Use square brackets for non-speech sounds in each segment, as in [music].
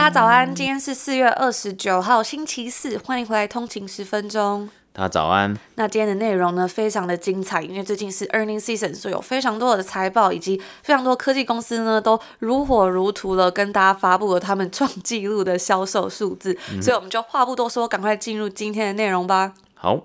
大家早安，今天是四月二十九号，星期四，欢迎回来通勤十分钟。大家早安。那今天的内容呢，非常的精彩，因为最近是 earning season，所以有非常多的财报，以及非常多科技公司呢，都如火如荼的跟大家发布了他们创纪录的销售数字。嗯、所以我们就话不多说，赶快进入今天的内容吧。好。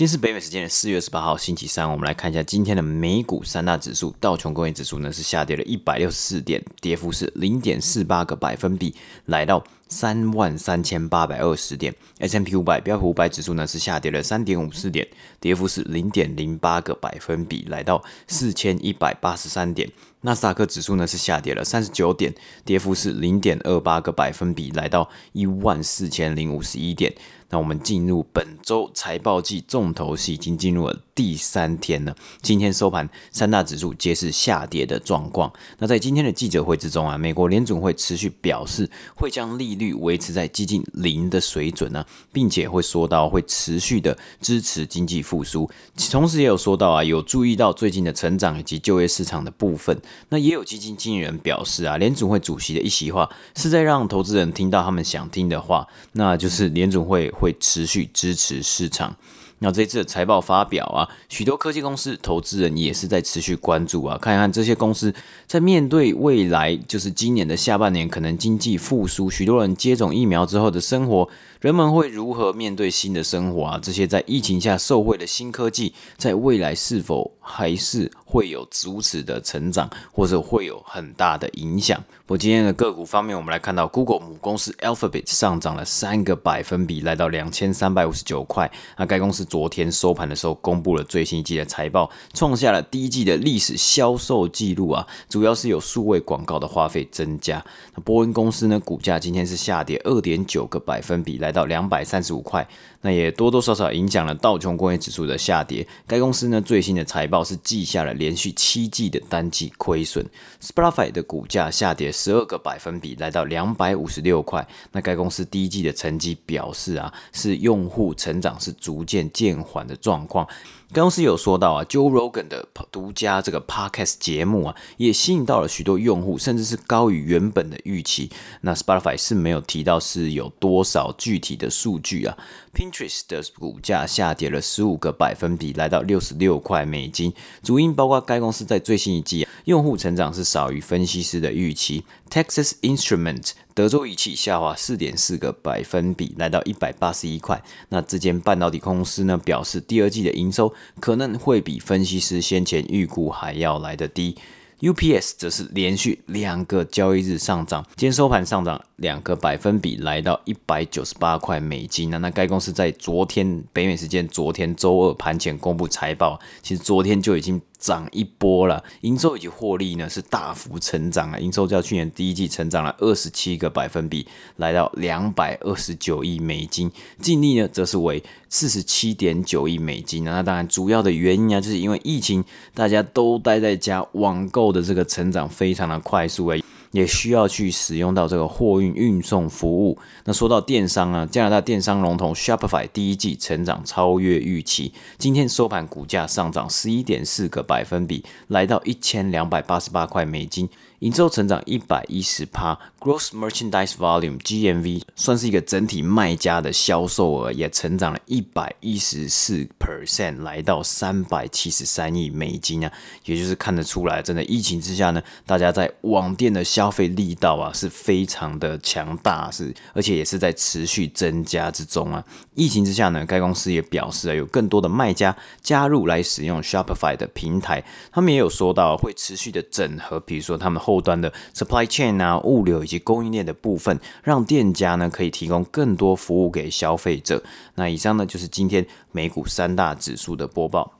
今天是北美时间的四月十八号星期三，我们来看一下今天的美股三大指数，道琼工业指数呢是下跌了一百六十四点，跌幅是零点四八个百分比，来到三万三千八百二十点。S M P 五百标普五百指数呢是下跌了三点五四点，跌幅是零点零八个百分比，来到四千一百八十三点。纳斯达克指数呢是下跌了三十九点，跌幅是零点二八个百分比，来到一万四千零五十一点。那我们进入本周财报季重头戏，已经进入了第三天了。今天收盘，三大指数皆是下跌的状况。那在今天的记者会之中啊，美国联准会持续表示会将利率维持在接近零的水准呢，并且会说到会持续的支持经济复苏。同时也有说到啊，有注意到最近的成长以及就业市场的部分。那也有基金经理人表示啊，联准会主席的一席话是在让投资人听到他们想听的话，那就是联准会。会持续支持市场。那这次的财报发表啊，许多科技公司投资人也是在持续关注啊，看一看这些公司在面对未来，就是今年的下半年可能经济复苏，许多人接种疫苗之后的生活，人们会如何面对新的生活啊？这些在疫情下受惠的新科技，在未来是否还是会有如此的成长，或者会有很大的影响？不过今天的个股方面，我们来看到 Google 母公司 Alphabet 上涨了三个百分比，来到两千三百五十九块。那该公司昨天收盘的时候，公布了最新一季的财报，创下了第一季的历史销售记录啊！主要是有数位广告的花费增加。那波音公司呢，股价今天是下跌二点九个百分比，来到两百三十五块。那也多多少少影响了道琼工业指数的下跌。该公司呢，最新的财报是记下了连续七季的单季亏损。Spotify 的股价下跌十二个百分比，来到两百五十六块。那该公司第一季的成绩表示啊，是用户成长是逐渐渐缓的状况。该公司有说到啊，Joe Rogan 的独家这个 Podcast 节目啊，也吸引到了许多用户，甚至是高于原本的预期。那 Spotify 是没有提到是有多少具体的数据啊。Pinterest 的股价下跌了十五个百分比，来到六十六块美金。主因包括该公司在最新一季啊，用户成长是少于分析师的预期。Texas Instruments 德州仪器下滑四点四个百分比，来到一百八十一块。那这间半导体公司呢，表示第二季的营收可能会比分析师先前预估还要来得低。UPS 则是连续两个交易日上涨，今天收盘上涨两个百分比，来到一百九十八块美金。那那该公司在昨天北美时间昨天周二盘前公布财报，其实昨天就已经。涨一波了，营收以及获利呢是大幅成长啊，营收较去年第一季成长了二十七个百分比，来到两百二十九亿美金，净利呢则是为四十七点九亿美金。那当然主要的原因啊，就是因为疫情，大家都待在家，网购的这个成长非常的快速诶。也需要去使用到这个货运运送服务。那说到电商啊，加拿大电商龙头 Shopify 第一季成长超越预期，今天收盘股价上涨十一点四个百分比，来到一千两百八十八块美金。营收成长一百一十趴，Gross Merchandise Volume（GMV） 算是一个整体卖家的销售额，也成长了一百一十四 percent，来到三百七十三亿美金啊！也就是看得出来，真的疫情之下呢，大家在网店的消费力道啊是非常的强大，是而且也是在持续增加之中啊。疫情之下呢，该公司也表示啊，有更多的卖家加入来使用 Shopify 的平台，他们也有说到会持续的整合，比如说他们后后端的 supply chain 啊，物流以及供应链的部分，让店家呢可以提供更多服务给消费者。那以上呢就是今天美股三大指数的播报。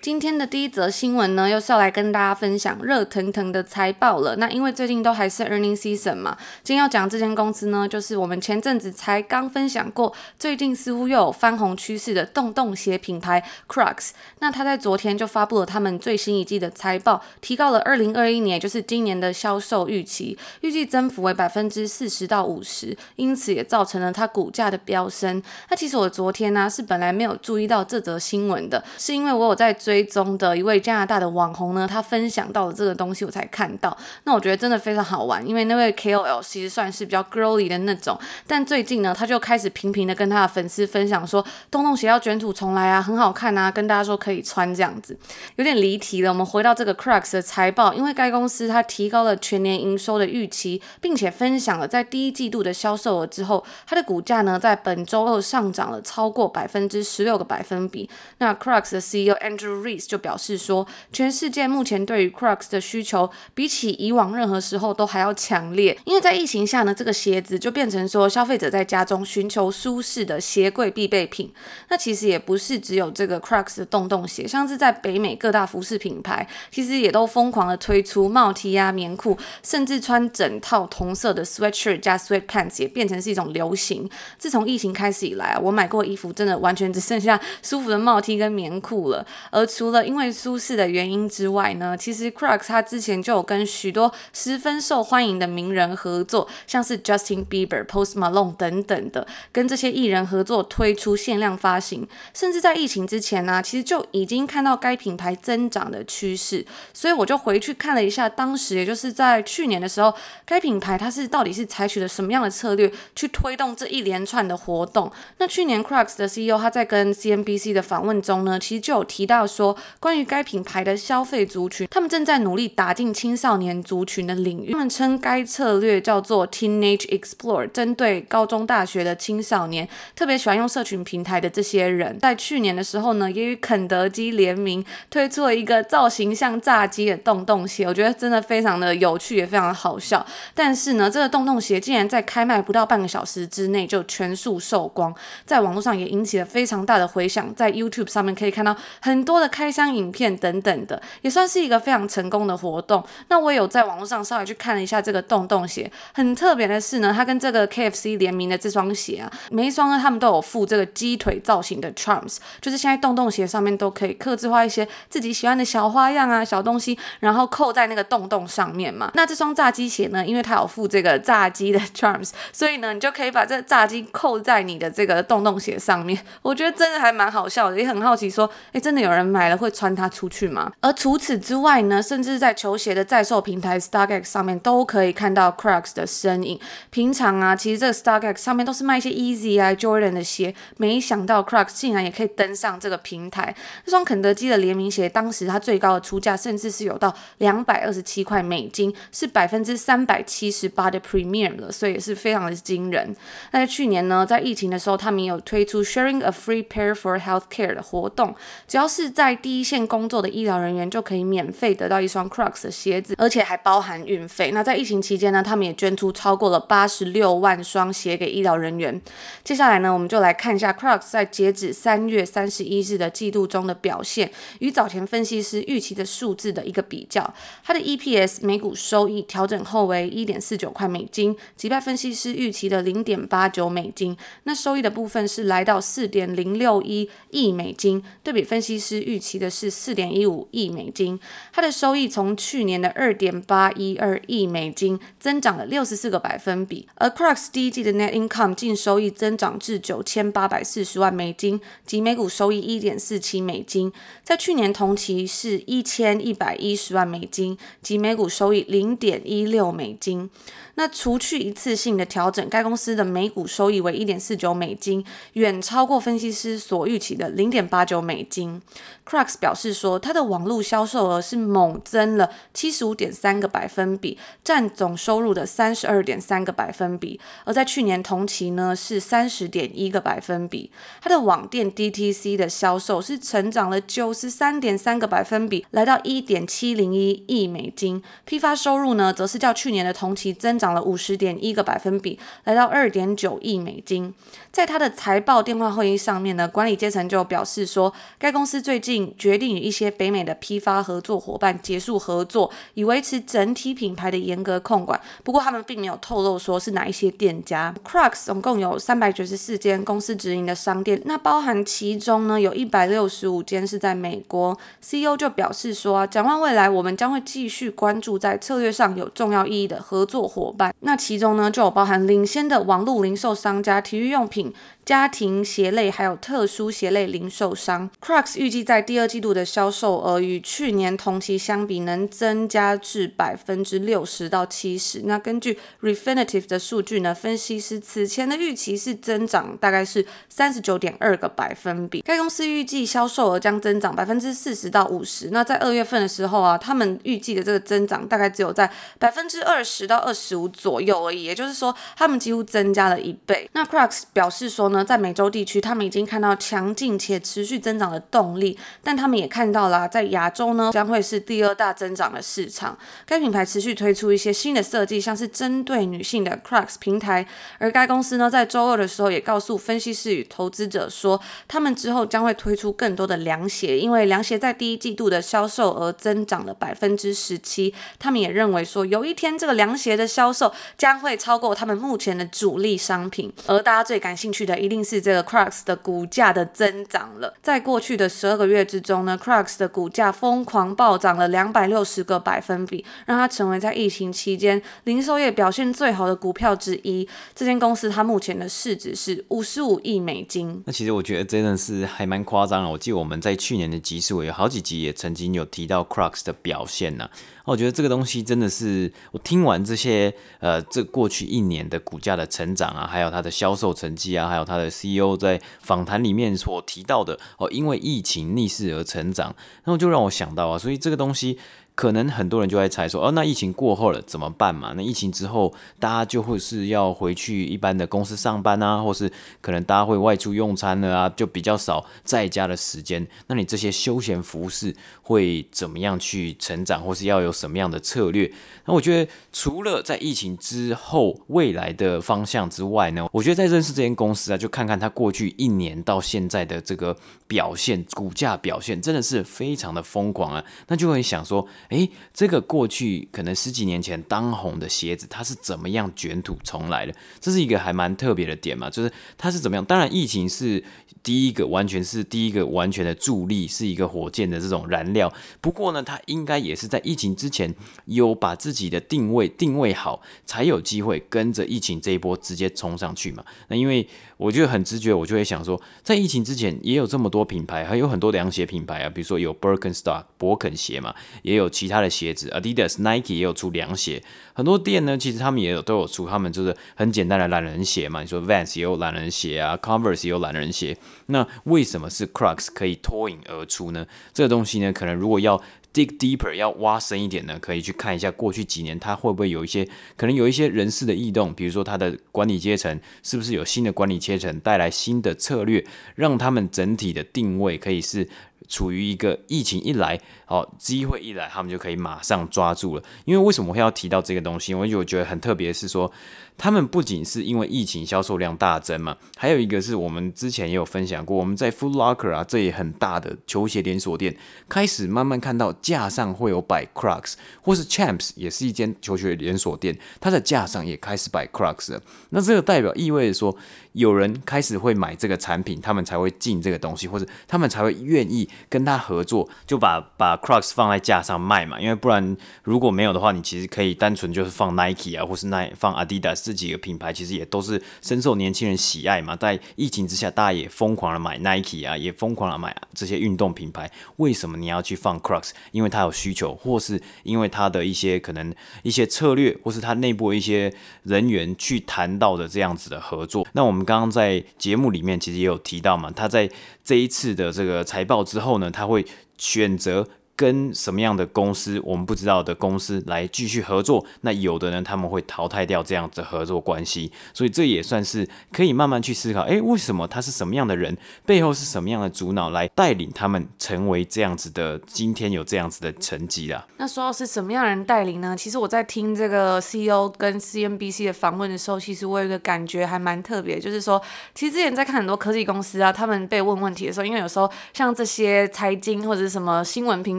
今天的第一则新闻呢，又是要来跟大家分享热腾腾的财报了。那因为最近都还是 earning season 嘛，今天要讲这间公司呢，就是我们前阵子才刚分享过，最近似乎又有翻红趋势的洞洞鞋品牌 Crocs。那他在昨天就发布了他们最新一季的财报，提高了二零二一年，就是今年的销售预期，预计增幅为百分之四十到五十，因此也造成了它股价的飙升。那其实我昨天呢、是本来没有注意到这则新闻的，是因为我有在在。追踪的一位加拿大的网红呢，他分享到了这个东西，我才看到。那我觉得真的非常好玩，因为那位 KOL 其实算是比较 girly 的那种，但最近呢，他就开始频频的跟他的粉丝分享说，洞洞鞋要卷土重来啊，很好看啊，跟大家说可以穿这样子。有点离题了，我们回到这个 Crux 的财报，因为该公司它提高了全年营收的预期，并且分享了在第一季度的销售额之后，它的股价呢在本周二上涨了超过百分之十六个百分比。那 Crux 的 CEO Andrew Rees 就表示说，全世界目前对于 Crocs 的需求比起以往任何时候都还要强烈，因为在疫情下呢，这个鞋子就变成说消费者在家中寻求舒适的鞋柜必备品。那其实也不是只有这个 Crocs 的洞洞鞋，像是在北美各大服饰品牌，其实也都疯狂的推出帽 T 啊、棉裤，甚至穿整套同色的 sweatshirt 加 sweatpants 也变成是一种流行。自从疫情开始以来啊，我买过衣服真的完全只剩下舒服的帽 T 跟棉裤了，而除了因为舒适的原因之外呢，其实 Crocs 它之前就有跟许多十分受欢迎的名人合作，像是 Justin Bieber、Post Malone 等等的，跟这些艺人合作推出限量发行，甚至在疫情之前呢、其实就已经看到该品牌增长的趋势。所以我就回去看了一下，当时也就是在去年的时候，该品牌它是到底是采取了什么样的策略去推动这一连串的活动？那去年 Crocs 的 CEO 他在跟 CNBC 的访问中呢，其实就有提到要说。关于该品牌的消费族群，他们正在努力打进青少年族群的领域。他们称该策略叫做 Teenage Explore，针对高中、大学的青少年，特别喜欢用社群平台的这些人。在去年的时候呢，也与肯德基联名推出了一个造型像炸鸡的洞洞鞋，我觉得真的非常的有趣，也非常的好笑。但是呢，这个洞洞鞋竟然在开卖不到半个小时之内就全数售光，在网络上也引起了非常大的回响。在 YouTube 上面可以看到很很多的开箱。影片等等的，也算是一个非常成功的活动。那我也有在网络上稍微去看了一下这个洞洞鞋，很特别的是呢，它跟这个 KFC 联名的这双鞋啊，每一双呢，他们都有附这个鸡腿造型的 charms，就是现在洞洞鞋上面都可以刻制化一些自己喜欢的小花样啊、小东西，然后扣在那个洞洞上面嘛。那这双炸鸡鞋呢，因为它有附这个炸鸡的 charms，所以呢，你就可以把这炸鸡扣在你的这个洞洞鞋上面。我觉得真的还蛮好笑的，也很好奇说，哎，真的有人买了会穿它出去吗？而除此之外呢，甚至在球鞋的在售平台 StockX 上面都可以看到 Crocs 的身影。平常啊，其实这个 StockX 上面都是卖一些 Easy 啊、Jordan 的鞋，没想到 Crocs 竟然也可以登上这个平台。这双肯德基的联名鞋，当时它最高的出价甚至是有到两百二十七块美金，是百分之三百七十八的 Premium 了，所以也是非常的惊人。那在去年呢，在疫情的时候，他们也有推出 Sharing a Free Pair for Healthcare 的活动，只要是在第一线工作的医疗人员就可以免费得到一双 Crocs 的鞋子，而且还包含运费。那在疫情期间呢，他们也捐出超过了八十六万双鞋给医疗人员。接下来呢，我们就来看一下 Crocs 在截止三月三十一日的季度中的表现，与早前分析师预期的数字的一个比较。它的 EPS 每股收益调整后为一点四九块美金，击败分析师预期的零点八九美金。那收益的部分是来到四点零六一亿美金，对比分析师预期的是四。点一五亿美金，它的收益从去年的二点八一二亿美金增长了六十四个百分比，而 Crocs 第一季的 Net Income 净收益增长至九千八百四十万美金，及每股收益一点四七美金，在去年同期是一千一百一十万美金，及每股收益零点一六美金。那除去一次性的调整，该公司的每股收益为一点四九美金，远超过分析师所预期的零点八九美金。Crocs 表示说，它的网络销售额是猛增了七十五点三个百分比，占总收入的三十二点三个百分比，而在去年同期呢是三十点一个百分比。它的网店 DTC 的销售是成长了九十三点三个百分比，来到一点七零一亿美金。批发收入呢，则是较去年的同期增长。涨了五十点一个百分比，来到二点九亿美金。在他的财报电话会议上面呢，管理阶层就表示说，该公司最近决定与一些北美的批发合作伙伴结束合作，以维持整体品牌的严格控管。不过他们并没有透露说是哪一些店家。Crocs 总共有三百九十四间公司直营的商店，那包含其中呢有一百六十五间是在美国。CEO 就表示说啊，展望未来，我们将会继续关注在策略上有重要意义的合作伙那其中呢就有包含领先的网络零售商家、体育用品。家庭鞋类还有特殊鞋类零售商，Crocs 预计在第二季度的销售额与去年同期相比能增加至百分之六十到七十。那根据 Refinitiv 的数据呢，分析师此前的预期是增长大概是三十九点二个百分比。该公司预计销售额将增长百分之四十到五十。那在二月份的时候啊，他们预计的这个增长大概只有在百分之二十到二十五左右而已，也就是说，他们几乎增加了一倍。那 Crocs 表示说，在美洲地区，他们已经看到强劲且持续增长的动力，但他们也看到了，在亚洲呢将会是第二大增长的市场。该品牌持续推出一些新的设计，像是针对女性的 Crocs 平台。而该公司呢，在周二的时候也告诉分析师与投资者说，他们之后将会推出更多的凉鞋，因为凉鞋在第一季度的销售额增长了百分之十七。他们也认为说，有一天这个凉鞋的销售将会超过他们目前的主力商品。而大家最感兴趣的一定是这个 Crocs 的股价的增长了。在过去的十二个月之中呢，Crocs 的股价疯狂暴涨了两百六十个百分比，让它成为在疫情期间零售业表现最好的股票之一。这间公司它目前的市值是五十五亿美金。那其实我觉得真的是还蛮夸张的。我记得我们在去年的集数有好几集也曾经有提到 Crocs 的表现呢、我觉得这个东西真的是，我听完这些，呃，这过去一年的股价的成长啊，还有它的销售成绩啊，还有它的 CEO 在访谈里面所提到的，哦，因为疫情逆势而成长，然后就让我想到啊，所以这个东西。可能很多人就会猜说，哦，那疫情过后了怎么办嘛？那疫情之后，大家就会是要回去一般的公司上班啊，或是可能大家会外出用餐了啊，就比较少在家的时间。那你这些休闲服饰会怎么样去成长，或是要有什么样的策略？那我觉得除了在疫情之后未来的方向之外呢，我觉得在认识这间公司啊，就看看它过去一年到现在的这个表现，股价表现真的是非常的疯狂啊，那就会想说。诶，这个过去可能十几年前当红的鞋子，它是怎么样卷土重来的？这是一个还蛮特别的点嘛，就是它是怎么样？当然，疫情是第一个，完全是第一个完全的助力，是一个火箭的这种燃料。不过呢，它应该也是在疫情之前有把自己的定位定位好，才有机会跟着疫情这一波直接冲上去嘛。那因为我就很直觉，我就会想说，在疫情之前也有这么多品牌，还有很多凉鞋品牌啊，比如说有 Birkenstock 伯肯鞋嘛，也有其他的鞋子，Adidas、Nike 也有出凉鞋，很多店呢，其实他们也有都有出，他们就是很简单的懒人鞋嘛。你说 Vans 也有懒人鞋啊，Converse 也有懒人鞋，那为什么是 Crocs 可以脱颖而出呢？这个东西呢，可能如果要 dig deeper 要挖深一点呢，可以去看一下过去几年它会不会有一些可能有一些人事的异动，比如说它的管理阶层是不是有新的管理阶层带来新的策略，让他们整体的定位可以是。处于一个疫情一来，哦，机会一来，他们就可以马上抓住了。因为为什么会要提到这个东西？我觉得很特别，是说他们不仅是因为疫情销售量大增嘛，还有一个是我们之前也有分享过，我们在 Foot Locker 啊，这也很大的球鞋连锁店，开始慢慢看到架上会有摆 Crocs，或是 Champs 也是一间球鞋连锁店，它的架上也开始摆 Crocs 了。那这个代表意味着说，有人开始会买这个产品，他们才会进这个东西，或者他们才会愿意。跟他合作，就把把 Crocs 放在架上卖嘛，因为不然如果没有的话，你其实可以单纯就是放 Nike 啊，或是耐放 Adidas 这几个品牌，其实也都是深受年轻人喜爱嘛。在疫情之下，大家也疯狂的买 Nike 啊，也疯狂的买这些运动品牌。为什么你要去放 Crocs？因为它有需求，或是因为它的一些可能一些策略，或是它内部一些人员去谈到的这样子的合作。那我们刚刚在节目里面其实也有提到嘛，他在这一次的这个财报之后后呢，他会选择跟什么样的公司，我们不知道的公司来继续合作。那有的呢，他们会淘汰掉这样子的合作关系。所以这也算是可以慢慢去思考，诶，为什么他是什么样的人，背后是什么样的主脑来带领他们成为这样子的，今天有这样子的成绩啦。那说到是什么样的人带领呢？其实我在听这个 CEO 跟 CNBC 的访问的时候，其实我有一个感觉还蛮特别，就是说，其实之前在看很多科技公司啊，他们被问问题的时候，因为有时候像这些财经或者是什么新闻平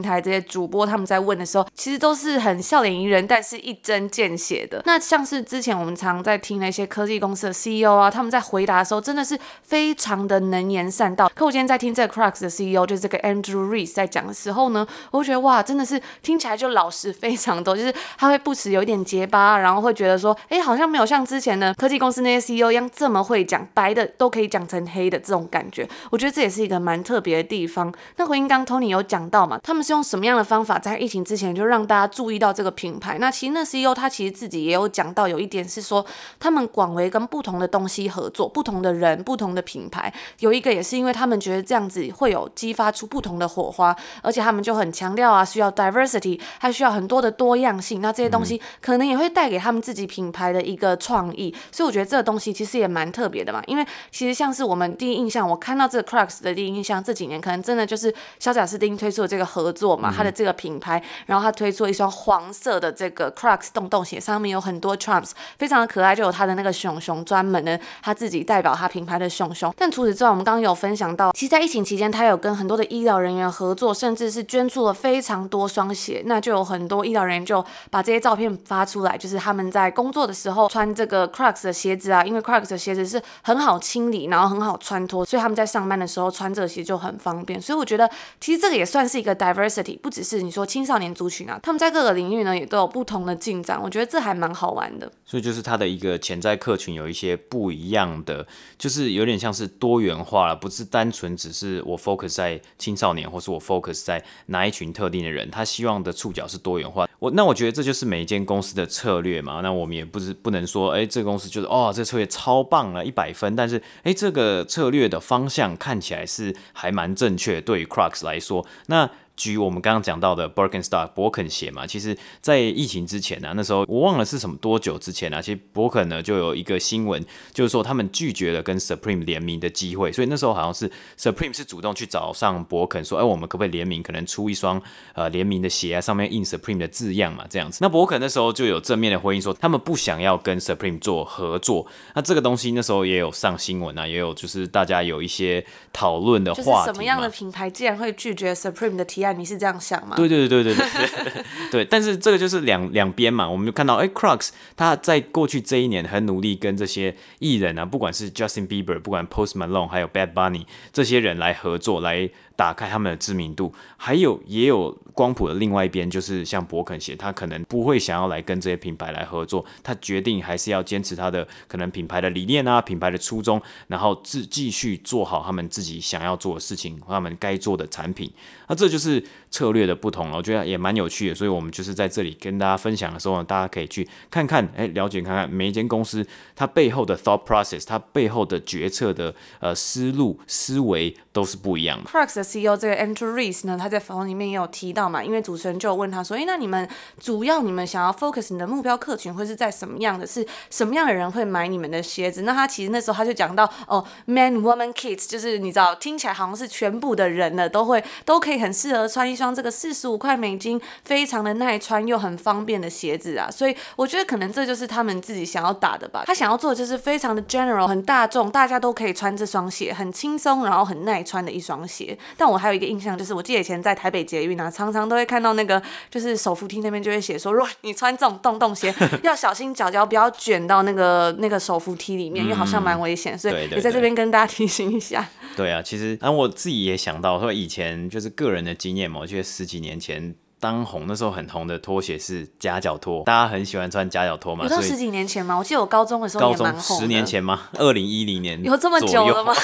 台。台这些主播他们在问的时候，其实都是很笑脸迎人，但是一针见血的。那像是之前我们常在听那些科技公司的 CEO 啊，他们在回答的时候，真的是非常的能言善道。可我今天在听这个 Crux 的 CEO，就是这个 Andrew Rees 在讲的时候呢，我会觉得哇，真的是听起来就老实非常多，就是他会不时有一点结巴，然后会觉得说，哎，好像没有像之前的科技公司那些 CEO 一样这么会讲，白的都可以讲成黑的这种感觉。我觉得这也是一个蛮特别的地方。那回应刚 Tony 有讲到嘛，他们是用什么样的方法在疫情之前就让大家注意到这个品牌？那其实那 CEO 他其实自己也有讲到，有一点是说他们广为跟不同的东西合作，不同的人，不同的品牌。有一个也是因为他们觉得这样子会有激发出不同的火花，而且他们就很强调啊，需要 diversity，还需要很多的多样性。那这些东西可能也会带给他们自己品牌的一个创意。所以我觉得这个东西其实也蛮特别的嘛，因为其实像是我们第一印象，我看到这个 Crocs 的第一印象，这几年可能真的就是肖贾斯汀推出的这个合作嘛，他的这个。品牌，然后他推出一双黄色的这个 Crocs 洞洞鞋，上面有很多 Trumps，非常的可爱，就有他的那个熊熊，专门的他自己代表他品牌的熊熊。但除此之外，我们刚刚有分享到，其实，在疫情期间，他有跟很多的医疗人员合作，甚至是捐出了非常多双鞋。那就有很多医疗人员就把这些照片发出来，就是他们在工作的时候穿这个 Crocs 的鞋子啊，因为 Crocs 的鞋子是很好清理，然后很好穿脱，所以他们在上班的时候穿这个鞋就很方便。所以我觉得，其实这个也算是一个 diversity，不只是。你说青少年族群啊，他们在各个领域呢也都有不同的进展，我觉得这还蛮好玩的。所以就是他的一个潜在客群有一些不一样的，就是有点像是多元化了，不是单纯只是我 focus 在青少年，或是我 focus 在哪一群特定的人，他希望的触角是多元化。我那我觉得这就是每一间公司的策略嘛。那我们也不是不能说，哎，这个公司就是哦，这策略超棒了，一百分。但是，哎，这个策略的方向看起来是还蛮正确，对于 Crux 来说，那。举我们刚刚讲到的 Birkenstock 博肯鞋嘛，其实，在疫情之前呢、啊，那时候我忘了是什么多久之前啊，其实博肯呢就有一个新闻，就是说他们拒绝了跟 Supreme 联名的机会，所以那时候好像是 Supreme 是主动去找上博肯说，哎，我们可不可以联名，可能出一双呃联名的鞋啊，上面印 Supreme 的字样嘛，这样子。那博肯那时候就有正面的回应说，他们不想要跟 Supreme 做合作。那这个东西那时候也有上新闻啊，也有就是大家有一些讨论的话。什么样的品牌既然会拒绝 Supreme 的提案？你是这样想吗？对对对对对对 [laughs] 对，但是这个就是两两边嘛，我们就看到，哎，Crocs 他在过去这一年很努力跟这些艺人啊，不管是 Justin Bieber，不管 Post Malone，还有 Bad Bunny 这些人来合作来。打开他们的知名度，还有也有光谱的另外一边，就是像博肯鞋，他可能不会想要来跟这些品牌来合作，他决定还是要坚持他的可能品牌的理念啊，品牌的初衷，然后自继续做好他们自己想要做的事情，他们该做的产品，那这就是策略的不同了，我觉得也蛮有趣的，所以我们就是在这里跟大家分享的时候呢，大家可以去看看，哎，了解看看每一间公司它背后的 thought process，它背后的决策的呃思路思维都是不一样的。CEO 这个 Andrew Rees 呢，他在访问里面也有提到嘛，因为主持人就问他说：“诶，那你们主要你们想要 focus 你的目标客群会是在什么样的？是什么样的人会买你们的鞋子？”那他其实那时候他就讲到：“哦，man, woman, kids，就是你知道，听起来好像是全部的人呢都会都可以很适合穿一双这个四十五块美金，非常的耐穿又很方便的鞋子啊。”所以我觉得可能这就是他们自己想要打的吧。他想要做的就是非常的 general，很大众，大家都可以穿这双鞋，很轻松，然后很耐穿的一双鞋。但我还有一个印象，就是我记得以前在台北捷运啊，常常都会看到那个，就是手扶梯那边就会写说，如果你穿这种洞洞鞋，[laughs] 要小心脚脚不要卷到那个那个手扶梯里面，因为好像蛮危险，所以也在这边跟大家提醒一下。对啊，其实，然后我自己也想到说，以前就是个人的经验嘛，我觉得十几年前。当红那时候很红的拖鞋是夹脚拖，大家很喜欢穿夹脚拖嘛。有到十几年前吗？我记得我高中的时候高中十年前吗？二零一零年有这么久了吗？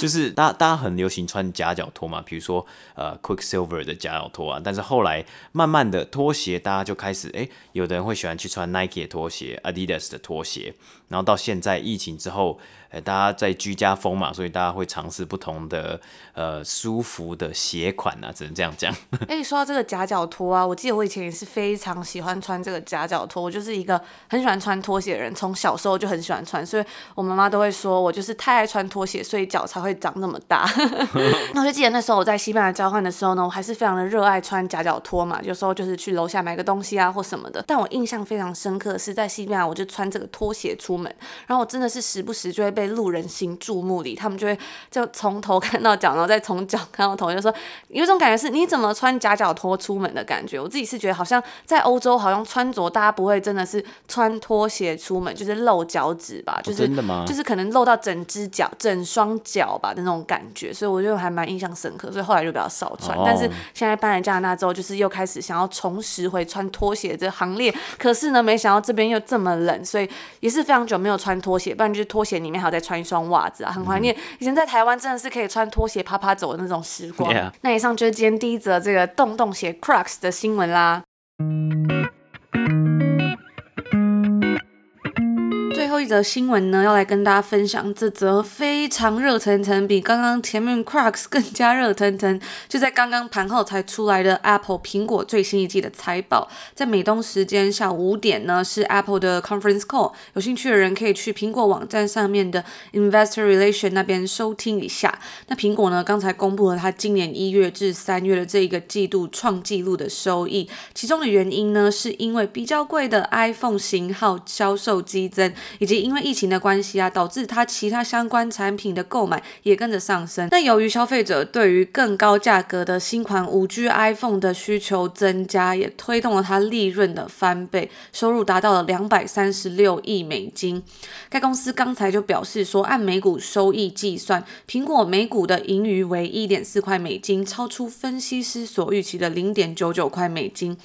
就是大大家很流行穿夹脚拖嘛，比如说呃，Quicksilver 的夹脚拖啊。但是后来慢慢的拖鞋大家就开始哎、有的人会喜欢去穿 Nike 的拖鞋、Adidas 的拖鞋，然后到现在疫情之后。哎，大家在居家风嘛，所以大家会尝试不同的呃舒服的鞋款啊，只能这样讲。[laughs] 哎，你说到这个夹脚拖啊，我记得我以前也是非常喜欢穿这个夹脚拖，我就是一个很喜欢穿拖鞋的人，从小时候就很喜欢穿，所以我妈妈都会说我就是太爱穿拖鞋，所以脚才会长那么大。[laughs] 那我就记得那时候我在西班牙交换的时候呢，我还是非常的热爱穿夹脚拖嘛，有时候就是去楼下买个东西啊或什么的。但我印象非常深刻的是在西班牙，我就穿这个拖鞋出门，然后我真的是时不时就会被。路人行注目礼，他们就会就从头看到脚，然后再从脚看到头，就说有一种感觉是你怎么穿夹脚拖出门的感觉。我自己是觉得好像在欧洲，好像穿着大家不会真的是穿拖鞋出门，就是露脚趾吧，就是、哦、真的吗？就是可能露到整只脚、整双脚吧的那种感觉，所以我就还蛮印象深刻，所以后来就比较少穿。哦、但是现在搬来加拿大之后，就是又开始想要重拾回穿拖鞋这行列。可是呢，没想到这边又这么冷，所以也是非常久没有穿拖鞋，不然就是拖鞋里面还要再穿一双袜子啊，很怀念以前在台湾真的是可以穿拖鞋啪啪走的那种时光。那以上就是今天第一则这个洞洞鞋 Crocs 的新闻啦。后一则新闻呢，要来跟大家分享这则非常热腾腾，比刚刚前面 Crocs 更加热腾腾，就在刚刚盘后才出来的 Apple 苹果最新一季的财报，在美东时间下午五点呢，是 Apple 的 Conference Call，有兴趣的人可以去苹果网站上面的 Investor Relation 那边收听一下。那苹果呢，刚才公布了它今年一月至三月的这一个季度创纪录的收益，其中的原因呢，是因为比较贵的 iPhone 型号销售激增。以及因为疫情的关系啊，导致它其他相关产品的购买也跟着上升。那由于消费者对于更高价格的新款 5G iPhone 的需求增加，也推动了它利润的翻倍，收入达到了两百三十六亿美金。该公司刚才就表示说，按每股收益计算，苹果每股的盈余为一点四块美金，超出分析师所预期的零点九九块美金。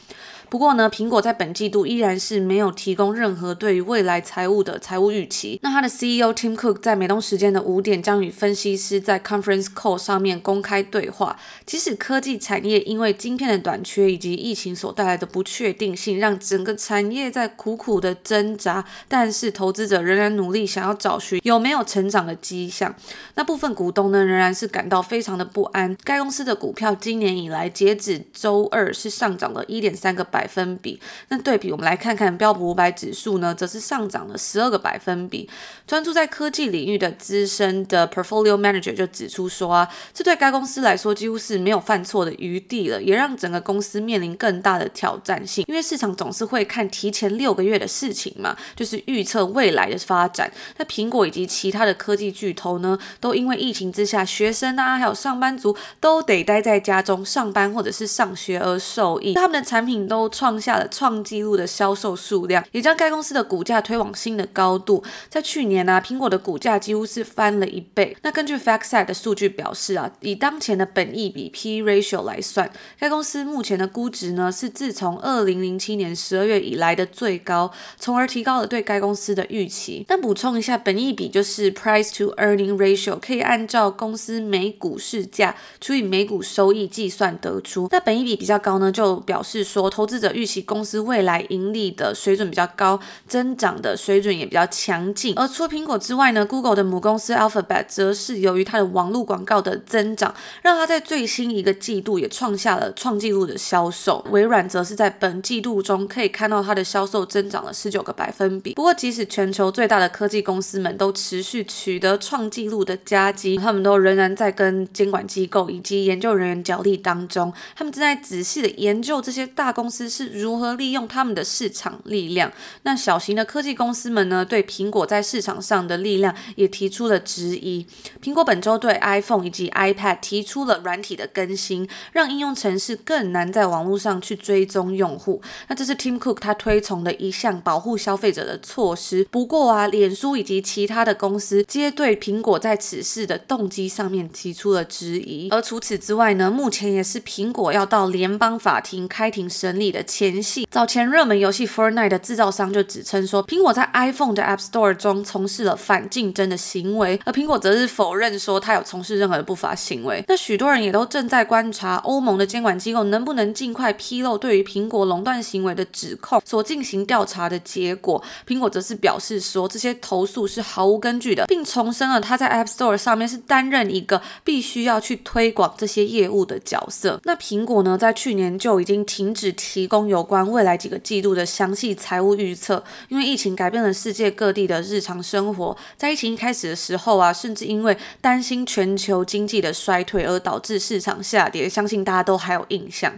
不过呢，苹果在本季度依然是没有提供任何对于未来财务的财务预期。那它的 CEO Tim Cook 在美东时间的五点将与分析师在 Conference Call 上面公开对话。即使科技产业因为晶片的短缺以及疫情所带来的不确定性，让整个产业在苦苦的挣扎，但是投资者仍然努力想要找寻有没有成长的迹象。那部分股东呢，仍然是感到非常的不安。该公司的股票今年以来截止周二是上涨了一点三个百分比，那对比我们来看看标普五百指数呢，则是上涨了十二个百分比。专注在科技领域的资深的 Portfolio Manager 就指出说啊，这对该公司来说几乎是没有犯错的余地了，也让整个公司面临更大的挑战性。因为市场总是会看提前六个月的事情嘛，就是预测未来的发展。那苹果以及其他的科技巨头呢，都因为疫情之下，学生啊，还有上班族都得待在家中上班或者是上学而受益，他们的产品都。创下了创纪录的销售数量，也将该公司的股价推往新的高度。在去年呢、啊，苹果的股价几乎是翻了一倍。那根据 FactSet 的数据表示啊，以当前的本益比 P ratio 来算，该公司目前的估值呢是自从二零零七年十二月以来的最高，从而提高了对该公司的预期。那补充一下，本益比就是 Price to Earning Ratio，可以按照公司每股市价除以每股收益计算得出。那本益比比较高呢，就表示说投资。资者预期公司未来盈利的水准比较高，增长的水准也比较强劲。而除了苹果之外呢，Google 的母公司 Alphabet 则是由于它的网络广告的增长，让它在最新一个季度也创下了创纪录的销售。微软则是在本季度中可以看到它的销售增长了十九个百分比。不过，即使全球最大的科技公司们都持续取得创纪录的佳绩，他们都仍然在跟监管机构以及研究人员角力当中，他们正在仔细的研究这些大公司。是如何利用他们的市场力量。那小型的科技公司们呢，对苹果在市场上的力量也提出了质疑。苹果本周对 iPhone 以及 iPad 提出了软体的更新，让应用程式更难在网络上去追踪用户。那这是 Tim Cook 他推崇的一项保护消费者的措施。不过啊，脸书以及其他的公司皆对苹果在此事的动机上面提出了质疑。而除此之外呢，目前也是苹果要到联邦法庭开庭审理的前戏。早前热门游戏 Fortnite 的制造商就指称说，苹果在 iPhone 的 App Store 中从事了反竞争的行为，而苹果则是否认说他有从事任何的不法行为。那许多人也都正在观察欧盟的监管机构能不能尽快披露对于苹果垄断行为的指控所进行调查的结果。苹果则是表示说，这些投诉是毫无根据的，并重申了他在 App Store 上面是担任一个必须要去推广这些业务的角色。那苹果呢，在去年就已经停止提提供有关未来几个季度的详细财务预测，因为疫情改变了世界各地的日常生活。在疫情一开始的时候啊，甚至因为担心全球经济的衰退而导致市场下跌，相信大家都还有印象。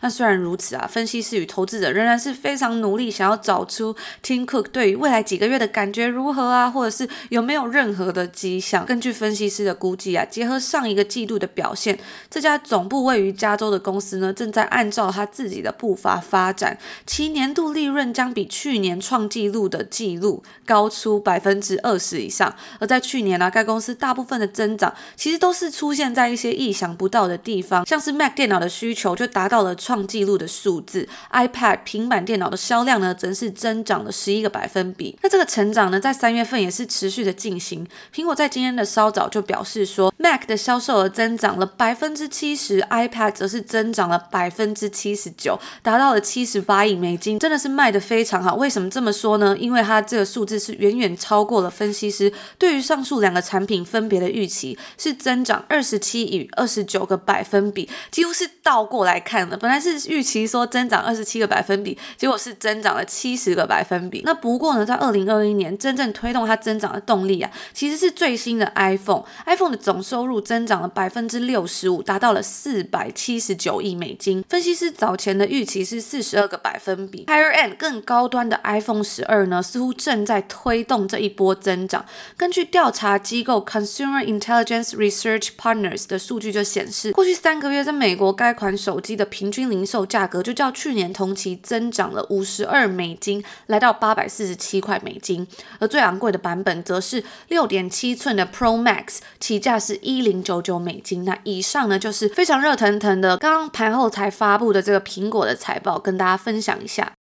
那虽然如此啊，分析师与投资者仍然是非常努力，想要找出 Tim Cook [laughs] 对于未来几个月的感觉如何啊，或者是有没有任何的迹象。根据分析师的估计啊，结合上一个季度的表现，这家总部位于加州的公司呢，正在按照他自己的步伐发展，其年度利润将比去年创纪录的纪录高出百分之二十以上。而在去年呢、该公司大部分的增长其实都是出现在一些意想不到的地方，像是 Mac 电脑的需求就达到了创纪录的数字，iPad 平板电脑的销量呢，则是增长了十一个百分比。那这个成长呢，在三月份也是持续的进行。苹果在今天的稍早就表示说，Mac 的销售额增长了百分之七十，iPad 则是增长了百分之七十九，达到到了七十八亿美金，真的是卖的非常好。为什么这么说呢？因为它这个数字是远远超过了分析师对于上述两个产品分别的预期，是增长二十七与二十九个百分比，几乎是倒过来看的。本来是预期说增长二十七个百分比，结果是增长了七十个百分比。那不过呢，在二零二一年真正推动它增长的动力啊，其实是最新的 iPhone。iPhone 的总收入增长了百分之六十五，达到了四百七十九亿美金。分析师早前的预期是四十二个百分比。Higher end 更高端的 iPhone 十二呢，似乎正在推动这一波增长。根据调查机构 Consumer Intelligence Research Partners 的数据就显示，过去三个月在美国该款手机的平均零售价格就较去年同期增长了五十二美金，来到八百四十七块美金。而最昂贵的版本则是六点七寸的 Pro Max，起价是一零九九美金。那以上呢，就是非常热腾腾的，刚刚盘后才发布的这个苹果的财海报，跟大家分享一下。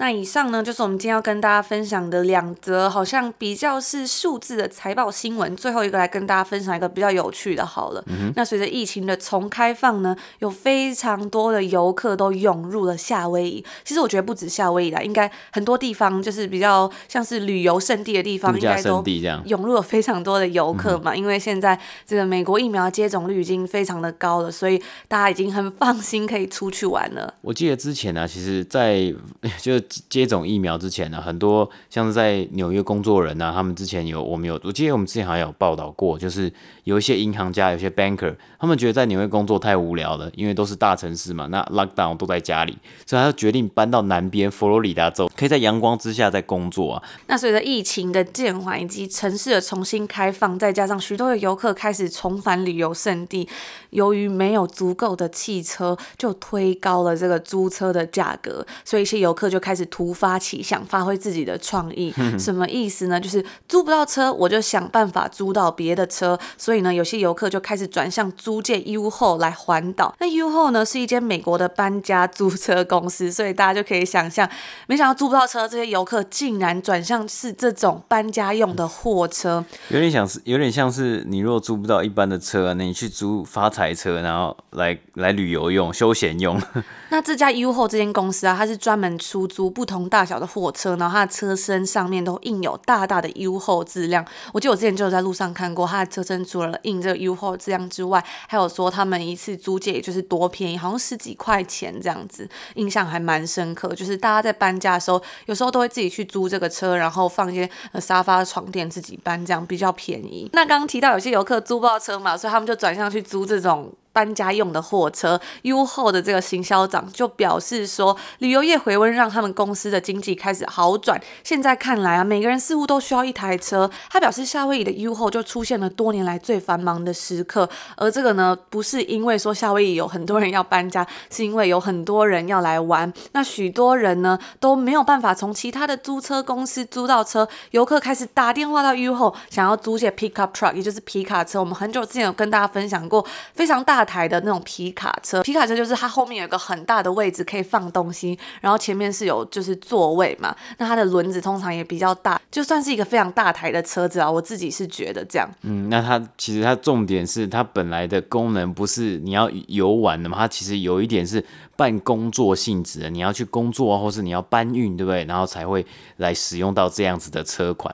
那以上呢，就是我们今天要跟大家分享的两则，好像比较是数字的财报新闻。最后一个来跟大家分享一个比较有趣的，好了。嗯、那随着疫情的重开放呢，有非常多的游客都涌入了夏威夷。其实我觉得不止夏威夷啦，应该很多地方就是比较像是旅游胜地的地方，应该都涌入了非常多的游客嘛。因为现在这个美国疫苗接种率已经非常的高了，所以大家已经很放心可以出去玩了。我记得之前呢、啊，其实在 [laughs] 就。接种疫苗之前呢，很多像是在纽约工作人呐、他们之前有我们有，我记得我们之前好像有报道过，就是有一些银行家、有些 banker，他们觉得在纽约工作太无聊了，因为都是大城市嘛，那 lockdown 都在家里，所以他就决定搬到南边佛罗里达州，可以在阳光之下在工作啊。那随着疫情的渐缓以及城市的重新开放，再加上许多的游客开始重返旅游胜地，由于没有足够的汽车，就推高了这个租车的价格，所以一些游客就开始突发奇想，发挥自己的创意。什么意思呢？就是租不到车，我就想办法租到别的车。所以呢，有些游客就开始转向租借 U-Haul 来环岛。那 U-Haul 呢，是一间美国的搬家租车公司，所以大家就可以想象，没想到租不到车，这些游客竟然转向是这种搬家用的货车。有点像是，有点像是你如果租不到一般的车，那你去租发财车，然后来来旅游用、休闲用。[laughs] 那这家 U-Haul 这间公司啊，它是专门出租不同大小的货车，然后它的车身上面都印有大大的 U-Haul 字样。我记得我之前就有在路上看过，它的车身除了印这个 U-Haul 字样之外，还有说他们一次租借也就是多便宜，好像十几块钱这样子，印象还蛮深刻。就是大家在搬家的时候，有时候都会自己去租这个车，然后放一些沙发、床垫自己搬，这样比较便宜。那刚刚提到有些游客租不到车嘛，所以他们就转向去租这种。搬家用的货车，U 后的这个行销长就表示说，旅游业回温让他们公司的经济开始好转。现在看来啊，每个人似乎都需要一台车。他表示，夏威夷的 U 后就出现了多年来最繁忙的时刻。而这个呢，不是因为说夏威夷有很多人要搬家，是因为有很多人要来玩。那许多人呢都没有办法从其他的租车公司租到车，游客开始打电话到 U-Haul，想要租借 pickup truck，也就是皮卡车。我们很久之前有跟大家分享过，非常大大台的那种皮卡车，皮卡车就是它后面有一个很大的位置可以放东西，然后前面是有就是座位嘛，那它的轮子通常也比较大，就算是一个非常大台的车子啊，我自己是觉得这样。嗯，那它其实它重点是它本来的功能不是你要游玩的嘛，它其实有一点是办工作性质的，你要去工作啊，或是你要搬运，对不对？然后才会来使用到这样子的车款。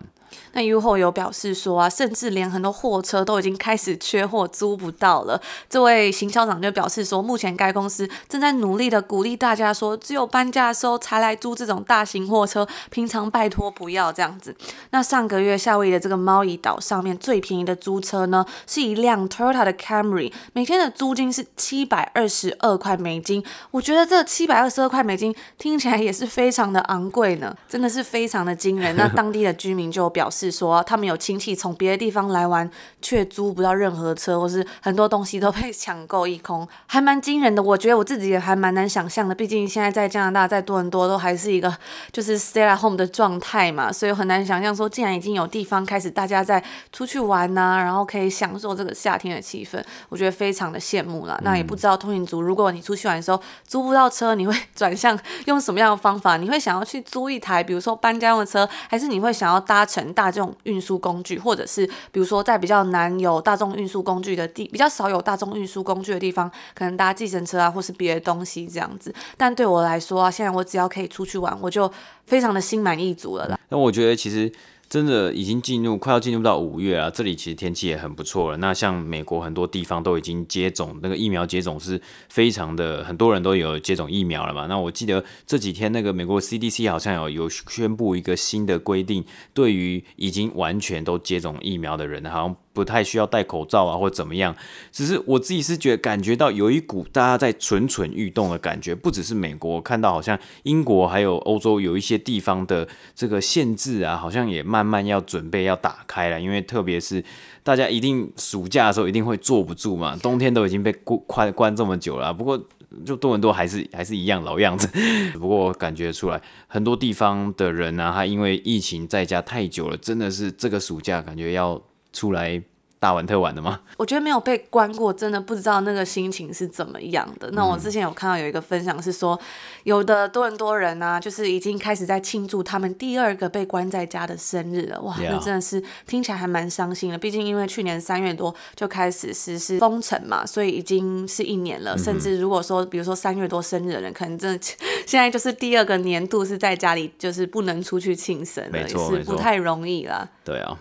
那 U-Haul 有表示说啊，甚至连很多货车都已经开始缺货，租不到了。这位行销长就表示说，目前该公司正在努力的鼓励大家说，只有搬家的时候才来租这种大型货车，平常拜托不要这样子。那上个月夏威夷的这个猫椅岛上面最便宜的租车呢，是一辆 Toyota 的 Camry，每天的租金是七百二十二块美金。我觉得这七百二十二块美金听起来也是非常的昂贵呢，真的是非常的惊人。那当地的居民就表示。说他们有亲戚从别的地方来玩，却租不到任何车，或是很多东西都被 [laughs] 抢购一空，还蛮惊人的。我觉得我自己也还蛮难想象的，毕竟现在在加拿大，在多伦多都还是一个就是 stay at home 的状态嘛，所以很难想象说，既然已经有地方开始大家在出去玩呐、啊，然后可以享受这个夏天的气氛，我觉得非常的羡慕了。那也不知道通勤族，如果你出去玩的时候租不到车，你会 [laughs] 转向用什么样的方法？你会想要去租一台，比如说搬家用的车，还是你会想要搭乘大众运输工具，或者是比如说在比较难有大众运输工具的地，比较少有大众运输工具的地方，可能搭计程车啊，或是别的东西这样子。但对我来说啊，现在我只要可以出去玩，我就非常的心满意足了啦。那我觉得其实。真的已经进入快要进入到五月啊，这里其实天气也很不错了。那像美国很多地方都已经接种那个疫苗接种是非常的，很多人都有接种疫苗了嘛。那我记得这几天那个美国 CDC 好像有有宣布一个新的规定，对于已经完全都接种疫苗的人，好像。不太需要戴口罩啊，或怎么样？只是我自己是觉得感觉到有一股大家在蠢蠢欲动的感觉，不只是美国，看到好像英国还有欧洲有一些地方的这个限制啊，好像也慢慢要准备要打开了。因为特别是大家一定暑假的时候一定会坐不住嘛，冬天都已经被关关关这么久了。不过就多伦多还是还是一样老样子。不过我感觉出来很多地方的人啊，他因为疫情在家太久了，真的是这个暑假感觉要。出来大玩特玩的吗？我觉得没有被关过，真的不知道那个心情是怎么样的。那我之前有看到有一个分享是说，有的多伦多人啊，就是已经开始在庆祝他们第二个被关在家的生日了。哇，那真的是听起来还蛮伤心的。毕竟因为去年三月多就开始实施封城嘛，所以已经是一年了。甚至如果说，比如说三月多生日的人，可能真的现在就是第二个年度是在家里，就是不能出去庆生了，也是不太容易啦。对啊。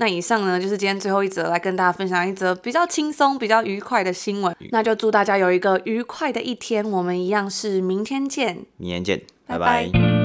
那以上呢，就是今天最后一则，来跟大家分享一则比较轻松、比较愉快的新闻。那就祝大家有一个愉快的一天。我们一样是明天见，明天见，拜拜。拜拜。